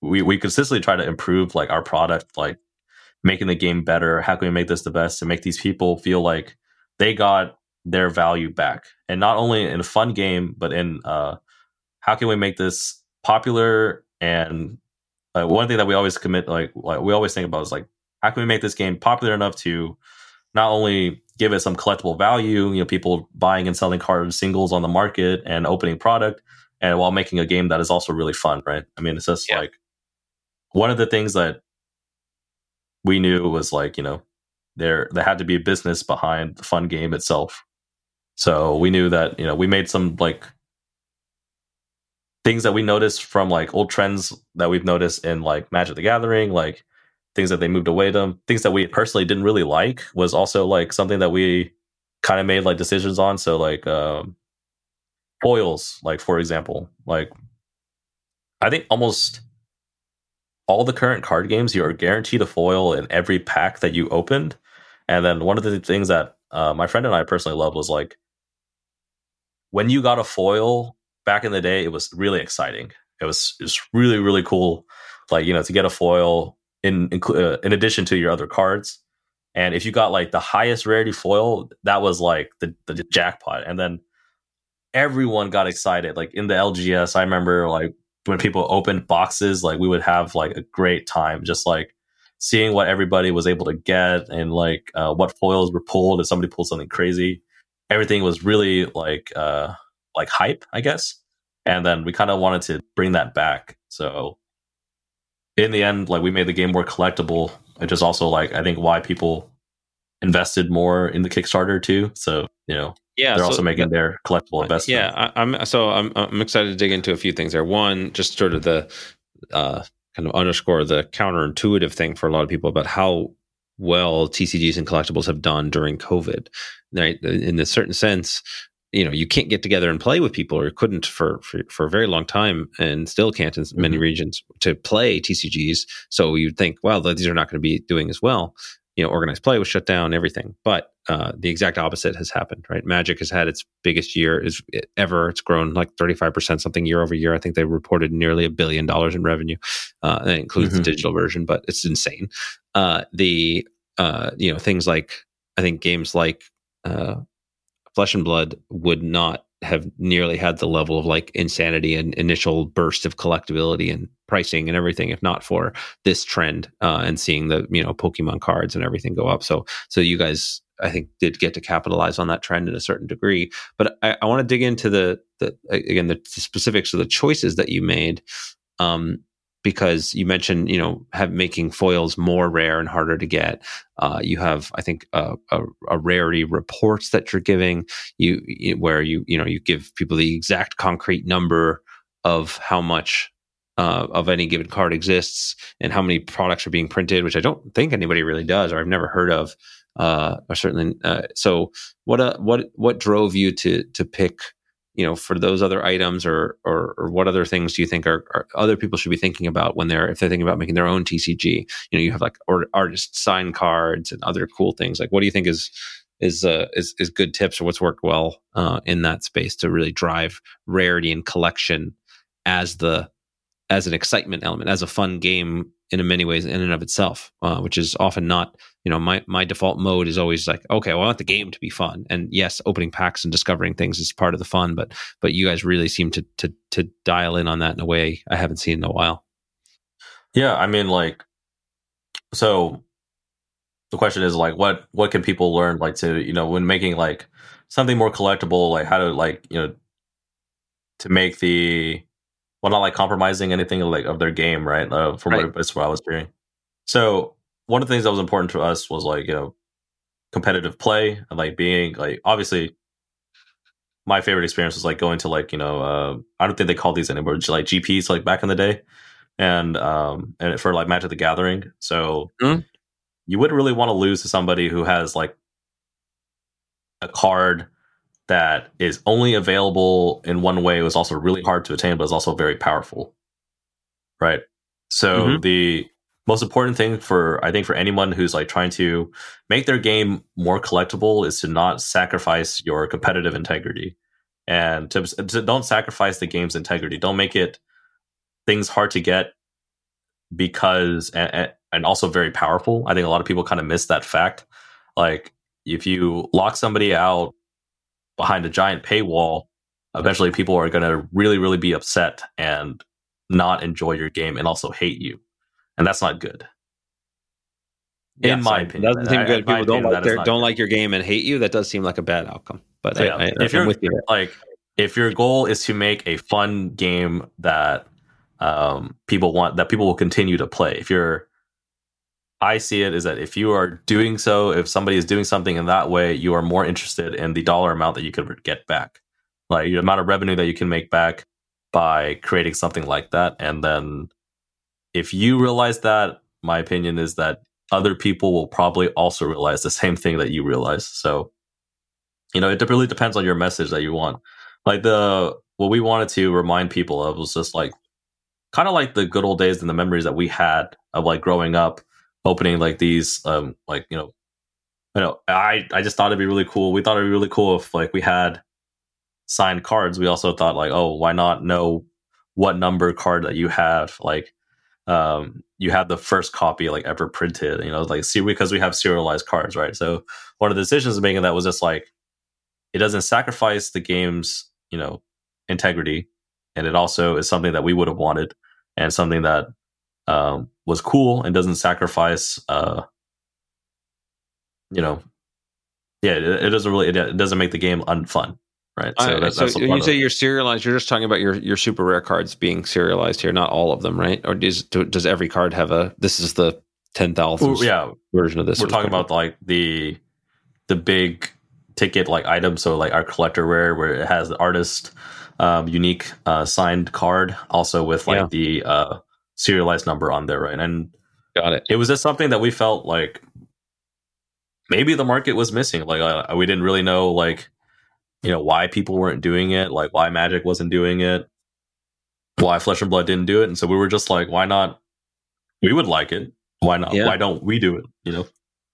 we we consistently try to improve like our product, like making the game better. How can we make this the best and make these people feel like they got their value back? And not only in a fun game, but in uh how can we make this popular and uh, one thing that we always commit like, like we always think about is like how can we make this game popular enough to not only give it some collectible value you know people buying and selling card singles on the market and opening product and while making a game that is also really fun right i mean it's just yeah. like one of the things that we knew was like you know there there had to be a business behind the fun game itself so we knew that you know we made some like things that we noticed from like old trends that we've noticed in like Magic the Gathering, like things that they moved away them, things that we personally didn't really like was also like something that we kind of made like decisions on. So like um foils, like for example, like I think almost all the current card games you are guaranteed a foil in every pack that you opened. And then one of the things that uh, my friend and I personally loved was like when you got a foil back in the day, it was really exciting. It was it was really really cool, like you know, to get a foil in in, uh, in addition to your other cards. And if you got like the highest rarity foil, that was like the, the jackpot. And then everyone got excited. Like in the LGS, I remember like when people opened boxes, like we would have like a great time, just like seeing what everybody was able to get and like uh, what foils were pulled. If somebody pulled something crazy, everything was really like uh, like hype, I guess. And then we kind of wanted to bring that back. So in the end, like we made the game more collectible, which is also like I think why people invested more in the Kickstarter too. So you know, yeah, they're so also making their collectible investment. Yeah, I, am so I'm I'm excited to dig into a few things there. One, just sort of the uh, kind of underscore the counterintuitive thing for a lot of people about how well TCGs and collectibles have done during COVID. Right, in a certain sense, you know you can't get together and play with people or couldn't for for, for a very long time and still can't in mm-hmm. many regions to play tcgs so you'd think well these are not going to be doing as well you know organized play was shut down everything. But uh, the exact opposite has happened right? Magic has had its biggest year is ever. It's grown like 35% something year over year. I think they reported nearly a billion dollars in revenue. Uh, that includes mm-hmm. the digital version but it's insane. Uh, the uh, you know things like i think games like uh, Flesh and Blood would not have nearly had the level of like insanity and initial burst of collectability and pricing and everything if not for this trend uh, and seeing the you know Pokemon cards and everything go up. So so you guys I think did get to capitalize on that trend in a certain degree. But I, I want to dig into the the again the, the, specifics of the choices that you made. Um, because you mentioned you know have making foils more rare and harder to get. Uh, you have i think a, a, a, rarity reports that you're giving. You, you, where you you know you give people the exact concrete number of how much uh, of any given card exists and how many products are being printed which i don't think anybody really does or i've never heard of uh, or certainly uh, so what uh, what what drove you to to pick you know, for those other items, or or, or what other things do you think are, are, other people should be thinking about when they're if they're thinking about making their own TCG? You know, you have like or, artist sign cards and other cool things. Like, what do you think is is uh, is is good tips or what's worked well uh, in that space to really drive rarity and collection as the as an excitement element, as a fun game in many ways in and of itself, uh, which is often not, you know, my, my default mode is always like, okay, well, I want the game to be fun. And yes, opening packs and discovering things is part of the fun, but, but you guys really seem to, to, to dial in on that in a way I haven't seen in a while. Yeah. I mean, like, so the question is like, what, what can people learn like to, you know, when making like something more collectible, like how to like, you know, to make the, well, not like compromising anything like of their game, right? Uh, from right. what, what I was hearing. So one of the things that was important to us was like you know competitive play and like being like obviously my favorite experience was like going to like you know uh, I don't think they call these anymore just like GPs like back in the day and um and for like Magic the Gathering so mm-hmm. you wouldn't really want to lose to somebody who has like a card that is only available in one way. Was also really hard to attain, but it's also very powerful. Right. So mm-hmm. the most important thing for I think for anyone who's like trying to make their game more collectible is to not sacrifice your competitive integrity and to, to don't sacrifice the game's integrity. Don't make it things hard to get because and, and also very powerful. I think a lot of people kind of miss that fact. Like if you lock somebody out behind a giant paywall, eventually people are going to really, really be upset and not enjoy your game and also hate you. And that's not good. In yeah, my so opinion, doesn't seem good. People don't like their, don't good. like your game and hate you. That does seem like a bad outcome. But so, yeah, I, I, if you're you like, if your goal is to make a fun game that um, people want, that people will continue to play, if you're I see it is that if you are doing so, if somebody is doing something in that way, you are more interested in the dollar amount that you could get back, like the amount of revenue that you can make back by creating something like that. And then if you realize that, my opinion is that other people will probably also realize the same thing that you realize. So, you know, it really depends on your message that you want. Like the what we wanted to remind people of was just like kind of like the good old days and the memories that we had of like growing up opening like these um like you know you know i i just thought it'd be really cool. We thought it'd be really cool if like we had signed cards. We also thought like oh why not know what number card that you have? Like um you have the first copy like ever printed you know like see because we have serialized cards right? So one of the decisions making that was just like it doesn't sacrifice the game's you know integrity and it also is something that we would have wanted and something that um, was cool and doesn't sacrifice uh you know yeah it, it doesn't really it, doesn't make the game unfun right? So, so when you say you're serialized you're just talking about your your super rare cards being serialized here not all of them right? Or does does every card have a this is the 10,000 yeah. version of this we're talking about like the the big ticket like item. So like our collector rare where it has the artist um, unique uh, signed card also with like yeah. the uh, serialized number on there, right? And got it. It was just something that we felt like maybe the market was missing. Like uh, we didn't really know, like you know, why people weren't doing it, like why Magic wasn't doing it, why Flesh and Blood didn't do it, and so we were just like, why not? We would like it. Why not? Yeah. Why don't we do it? You know.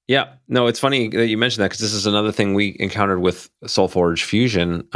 Yeah, no, it's funny that you mentioned that because this is another thing we encountered with SolForge Fusion.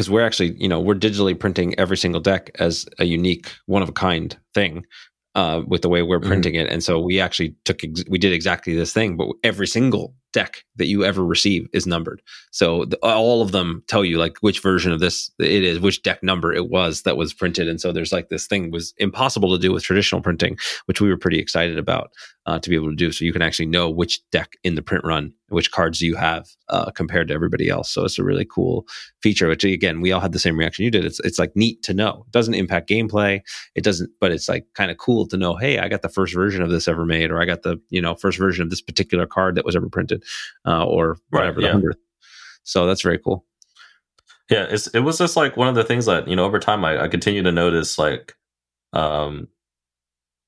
Because we're actually, you know, we're digitally printing every single deck as a unique, one of a kind thing uh, with the way we're mm-hmm. printing mm-hmm. it, and so we actually took ex- we did exactly this thing, but every single deck that you ever receive is numbered. So the, all of them tell you like which version of this it is, which deck number it was that was printed. And so there's like this thing was impossible to do with traditional printing, which we were pretty excited about uh, to be able to do. So you can actually know which deck in the print run, which cards you have uh, compared to everybody else. So it's a really cool feature. Which again, we all had the same reaction you did. It's it's like neat to know. It doesn't impact gameplay. It doesn't, but it's like kind of cool to know. Hey, I got the first version of this ever made, or I got the you know first version of this particular card that was ever printed uh, or whatever right, yeah. the hundredth. So that's very cool. Yeah, it's it was just like one of the things that you know over time I, I continue to notice like, um,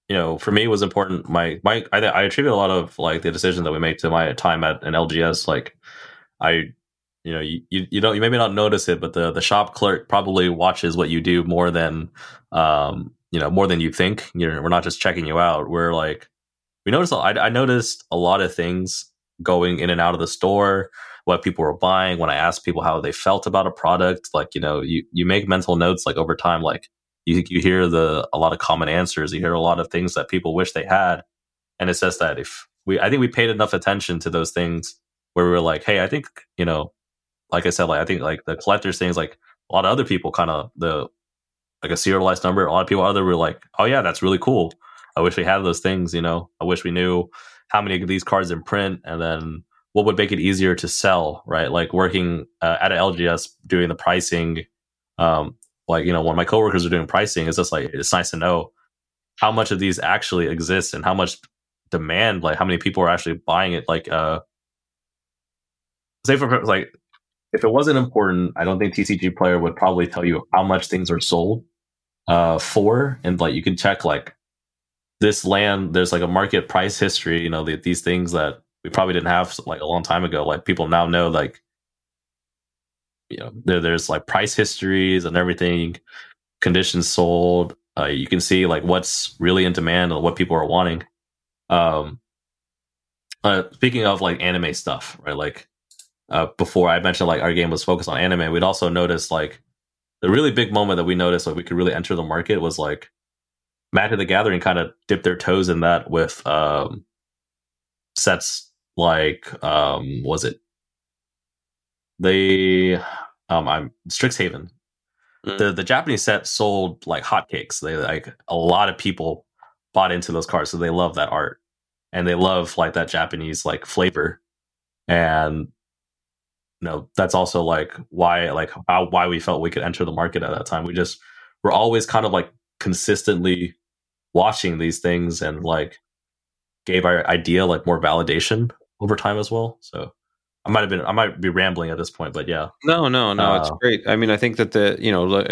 you know, for me it was important. My my I, I attribute a lot of like the decision that we make to my time at an LGS. Like, I you know you, you, you don't you maybe not notice it but the the shop clerk probably watches what you do more than um you know more than you think you know we're not just checking you out we're like we noticed I, I noticed a lot of things going in and out of the store what people were buying when i asked people how they felt about a product like you know you you make mental notes like over time like you you hear the a lot of common answers you hear a lot of things that people wish they had and it says that if we i think we paid enough attention to those things where we were like hey i think you know like I said, like I think like the collectors things, like a lot of other people kind of the like a serialized number. A lot of people other were like, oh yeah, that's really cool. I wish we had those things. You know, I wish we knew how many of these cards in print, and then what would make it easier to sell. Right, like working uh, at an LGS doing the pricing. Um, like you know, when my coworkers are doing pricing, it's just like it's nice to know how much of these actually exist and how much demand, like how many people are actually buying it. Like, uh, say for like if it wasn't important, I don't think TCG Player would probably tell you how much things are sold uh, for, and like you can check like this land. There's like a market price history. You know the, these things that we probably didn't have like a long time ago. Like people now know like you know there, there's like price histories and everything, conditions sold. Uh, you can see like what's really in demand and what people are wanting. Um, uh, speaking of like anime stuff, right? Like uh, before I mentioned like our game was focused on anime, we'd also noticed like the really big moment that we noticed like we could really enter the market was like Magic the Gathering kind of dipped their toes in that with um, sets like um, was it they um I'm Strixhaven. Mm. The the Japanese set sold like hotcakes. They like a lot of people bought into those cards, so they love that art and they love like that Japanese like flavor. And you know that's also like why like how why we felt we could enter the market at that time we just we're always kind of like consistently watching these things and like gave our idea like more validation over time as well so I might have been I might be rambling at this point, but yeah. No, no, no, uh, it's great. I mean, I think that the you know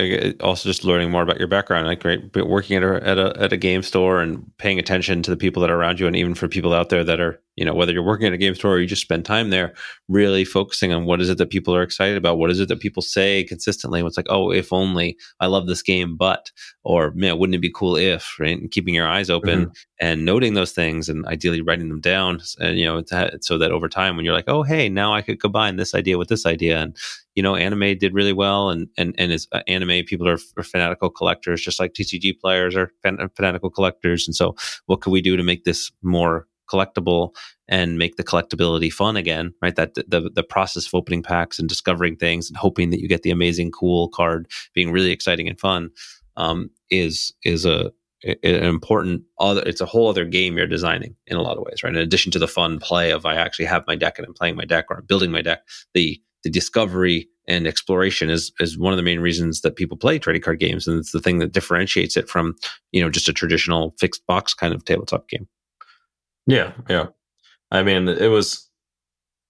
also just learning more about your background, like great, but working at a, at a at a game store and paying attention to the people that are around you, and even for people out there that are you know whether you're working at a game store or you just spend time there, really focusing on what is it that people are excited about, what is it that people say consistently. What's like, oh, if only I love this game, but or man, wouldn't it be cool if right? And keeping your eyes open mm-hmm. and noting those things, and ideally writing them down, and you know, so that over time, when you're like, oh, hey now I could combine this idea with this idea. And, you know, anime did really well. And, and, and as uh, anime people are, are, fanatical collectors, just like TCG players are fan- fanatical collectors. And so what could we do to make this more collectible and make the collectability fun again, right? That the the process of opening packs and discovering things and hoping that you get the amazing cool card being really exciting and fun um, is is a an important other it's a whole other game you're designing in a lot of ways right in addition to the fun play of i actually have my deck and i'm playing my deck or i'm building my deck the the discovery and exploration is is one of the main reasons that people play trading card games and it's the thing that differentiates it from you know just a traditional fixed box kind of tabletop game yeah yeah. I mean it was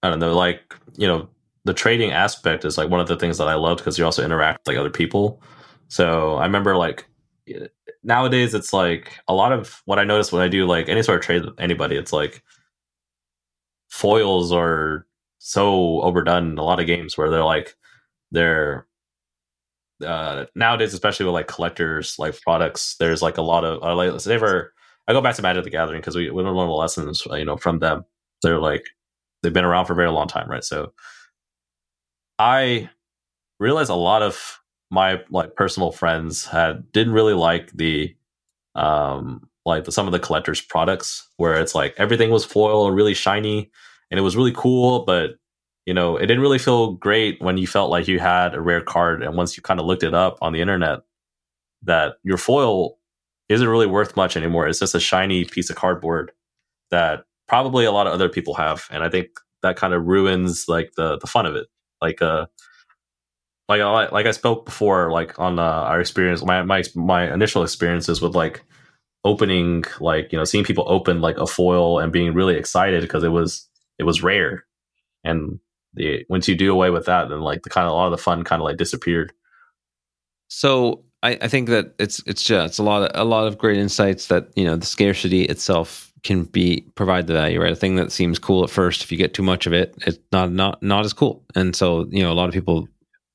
i don't know like you know the trading aspect is like one of the things that i loved because you also interact with like other people. So i remember like nowadays it's like a lot of what I notice when I do like any sort of trade with anybody, it's like foils are so overdone in a lot of games where they're like they're uh nowadays especially with like collectors like products there's like a lot of uh, like say for i go back to magic the gathering because we, we learn the lessons you know from them. They're like they've been around for a very long time right? So i realize a lot of my like personal friends had didn't really like the um like the, some of the collectors products where it's like everything was foil really shiny and it was really cool but you know it didn't really feel great when you felt like you had a rare card and once you kind of looked it up on the internet that your foil isn't really worth much anymore. It's just a shiny piece of cardboard that probably a lot of other people have and i think that kind of ruins like the the fun of it. Like uh like I, like I spoke before, like on uh, our experience, my my my initial experiences with like opening, like you know, seeing people open like a foil and being really excited because it was it was rare, and the once you do away with that, then like the kind of a lot of the fun kind of like disappeared. So I, I think that it's it's just it's a lot of a lot of great insights that you know the scarcity itself can be provide the value, right? A thing that seems cool at first, if you get too much of it, it's not not not as cool. And so, you know, a lot of people,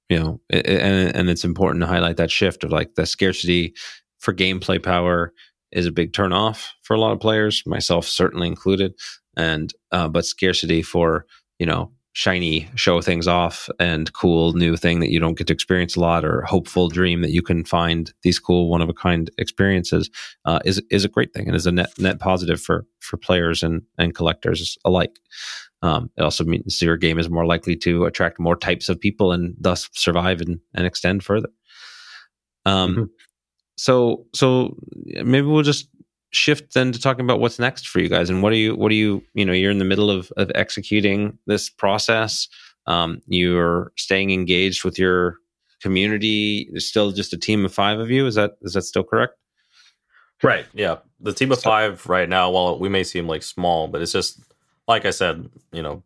you know, and and it's important to highlight that shift of like the scarcity for gameplay power is a big turnoff for a lot of players, myself certainly included. And uh, but scarcity for you know shiny show things off and cool new thing that you don't get to experience a lot or hopeful dream that you can find these cool one of a kind experiences uh, is is a great thing and is a net net positive for for players and and collectors alike um, it also means your game is more likely to attract more types of people and thus survive and, and extend further um, mm-hmm. so so maybe we'll just shift then to talking about what's next for you guys? And what are you what are you you know you're in the middle of, of executing this process. Um, you're staying engaged with your community. There's still just a team of five of you. Is that is that still correct? Right. Yeah. The team of five right now while we may seem like small but it's just like i said you know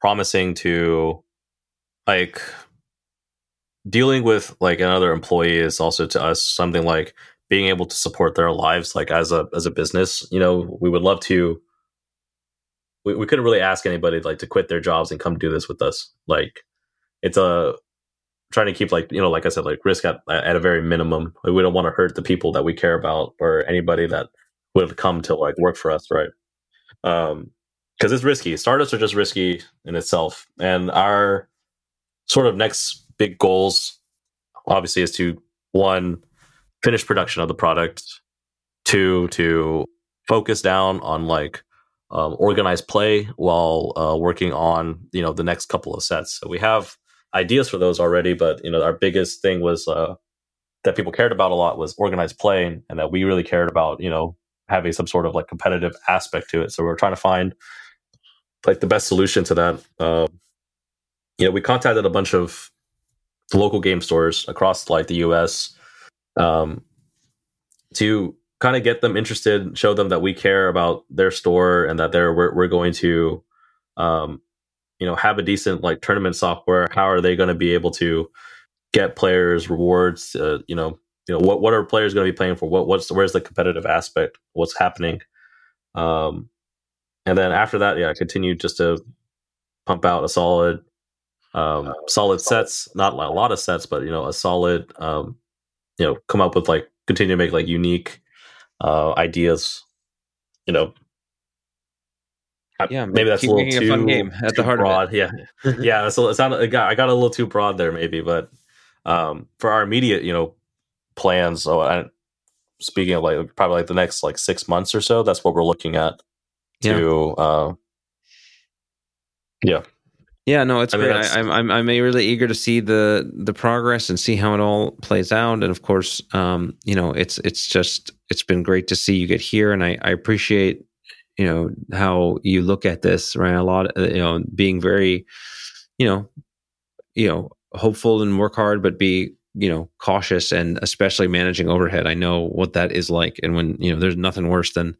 promising to like dealing with like another employee is also to us something like being able to support their lives like as a as a business you know we would love to we, we couldn't really ask anybody like to quit their jobs and come do this with us. Like it's a trying to keep like you know like i said like risk at, at a very minimum. Like, we don't want to hurt the people that we care about or anybody that would have come to like work for us right? Um because it's risky. Startups are just risky in itself. And our sort of next big goals obviously is to one finish production of the product. Two, to focus down on like um, organized play while uh, working on you know the next couple of sets. So we have ideas for those already, but you know our biggest thing was uh, that people cared about a lot was organized play, and that we really cared about you know having some sort of like competitive aspect to it. So we're trying to find like the best solution to that. Uh, you know, we contacted a bunch of local game stores across like the U.S um, to kind of get them interested, show them that we care about their store and that they're we're, we're going to, um, you know, have a decent like tournament software. How are they going to be able to get players rewards? Uh, you know, you know what what are players going to be playing for? What what's where's the competitive aspect? What's happening? Um, and then after that, yeah, continue just to pump out a solid, um, solid sets, not a lot of sets, but you know, a solid um, you know come up with like continue to make like unique uh ideas you know yeah maybe that's a little too a fun game at the heart broad. yeah yeah so it sounded it got, i got a little too broad there maybe but um for our immediate you know plans so I, speaking of like probably like the next like six months or so that's what we're looking at to yeah. uh yeah yeah, no, it's I great. I, am I'm I'm really eager to see the the progress and see how it all plays out. And of course, um, you know, it's it's just it's been great to see you get here, and I I appreciate you know how you look at this right a lot uh, you know being very you know you know hopeful and work hard but be you know cautious and especially managing overhead i know what that is like and when you know there's nothing worse than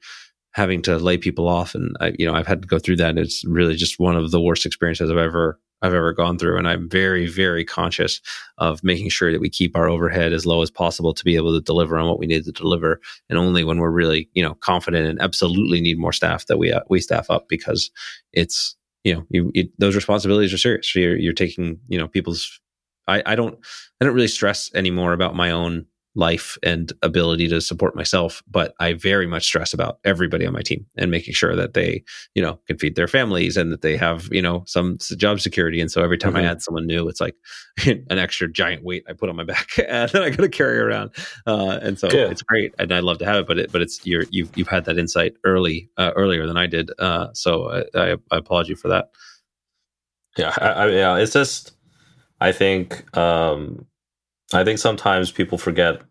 having to lay people off. And I, you know I've had to go through that. It's really just one of the worst experiences I've ever I've ever gone through. And I'm very very conscious of making sure that we keep our overhead as low as possible to be able to deliver on what we need to deliver. And only when we're really you know confident and absolutely need more staff that we uh, we staff up because it's you know you, you, those responsibilities are serious. You're, you're taking you know people's I, I don't I don't really stress anymore about my own life and ability to support myself but i very much stress about everybody on my team and making sure that they you know can feed their families and that they have you know some job security and so every time mm-hmm. i add someone new it's like an extra giant weight i put on my back and then i gotta carry around uh, and so yeah. it's great and I'd love to have it but it but it's you're you've, you've had that insight early uh, earlier than i did uh, so I, I, I you for that yeah I, I, yeah it's just i think um I think sometimes people forget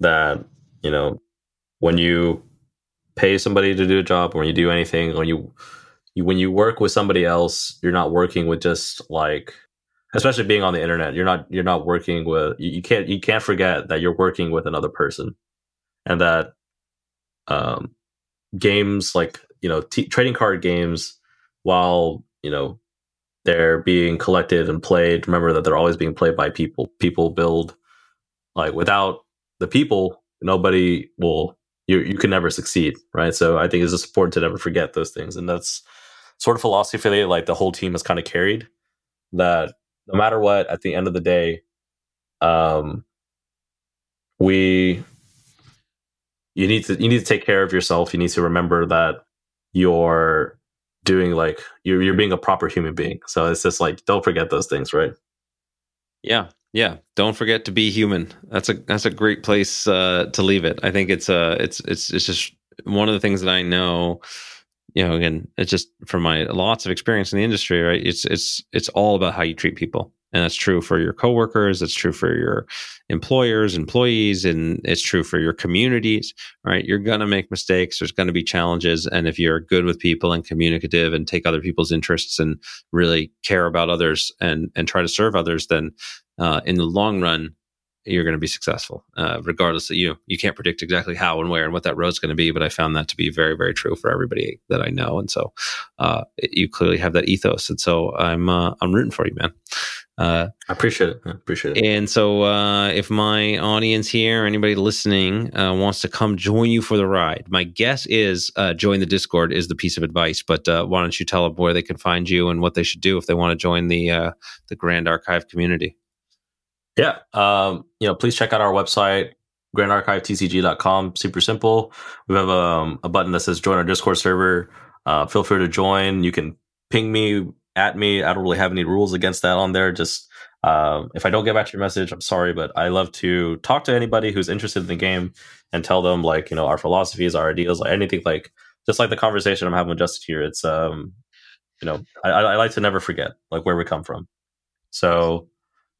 that, you know, when you pay somebody to do a job, or when you do anything, when you, you when you work with somebody else, you're not working with just like especially being on the internet, you're not you're not working with you, you can't you can't forget that you're working with another person. And that um games like, you know, t- trading card games while, you know, they're being collected and played. Remember that they're always being played by people. People build like without the people, nobody will you you can never succeed, right? So I think it's just important to never forget those things, and that's sort of philosophy that like the whole team has kind of carried. That no matter what, at the end of the day, um, we you need to you need to take care of yourself. You need to remember that you're doing like you're you're being a proper human being. So it's just like don't forget those things, right? Yeah, yeah. Don't forget to be human. That's a that's a great place uh, to leave it. I think it's uh it's it's it's just one of the things that I know. You know, again, it's just from my lots of experience in the industry, right? It's it's it's all about how you treat people and that's true for your coworkers it's true for your employers employees and it's true for your communities right you're going to make mistakes there's going to be challenges and if you're good with people and communicative and take other people's interests and really care about others and and try to serve others then uh, in the long run you're going to be successful, uh, regardless of you. You can't predict exactly how and where and what that road's going to be, but I found that to be very, very true for everybody that I know. And so, uh, you clearly have that ethos, and so I'm uh, I'm rooting for you, man. Uh, I appreciate it. I appreciate it. And so, uh, if my audience here, anybody listening, uh, wants to come join you for the ride, my guess is uh, join the Discord is the piece of advice. But uh, why don't you tell them where they can find you and what they should do if they want to join the uh, the Grand Archive community? Yeah. Um, you know, please check out our website, grandarchivetcg.com. Super simple. We have um, a button that says join our Discord server. Uh, feel free to join. You can ping me, at me. I don't really have any rules against that on there. Just uh, if I don't get back to your message, I'm sorry, but I love to talk to anybody who's interested in the game and tell them like, you know, our philosophies, our ideas, like anything like just like the conversation I'm having with Justin here. It's, um, you know, I, I like to never forget like where we come from. So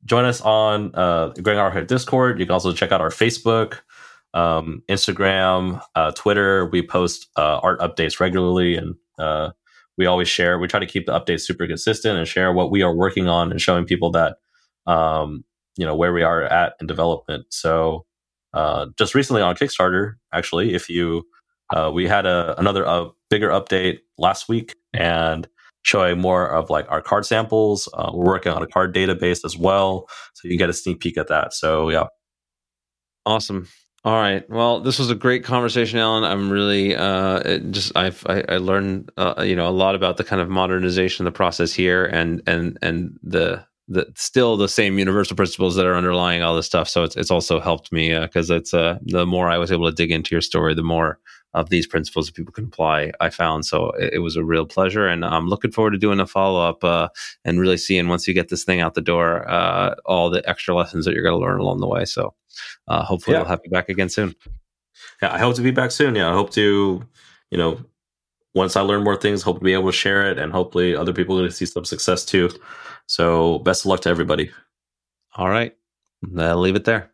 join us on uh, Grand Archive Discord. You can also check out our Facebook, um, Instagram, uh, Twitter. We post uh, art updates regularly, and uh, we always share. We try to keep the updates super consistent and share what we are working on and showing people that um, you know where we are at in development. So uh, just recently on Kickstarter, actually, if you uh, we had a another a bigger update last week and showing more of like our card samples. Uh, we're working on a card database as well, so you can get a sneak peek at that. So yeah, awesome. All right. Well, this was a great conversation, Alan. I'm really uh, just I've I, I learned uh, you know a lot about the kind of modernization of the process here, and and and the the still the same universal principles that are underlying all this stuff. So it's it's also helped me because uh, it's uh the more I was able to dig into your story, the more of these principles that people can apply. I found so it, it was a real pleasure, and I'm looking forward to doing a follow up uh, and really seeing once you get this thing out the door, uh, all the extra lessons that you're going to learn along the way. So uh, hopefully, yeah. we'll have you back again soon. Yeah, I hope to be back soon. Yeah, I hope to, you know, once I learn more things, hope to be able to share it, and hopefully, other people are going to see some success too. So, best of luck to everybody. All right, I'll leave it there.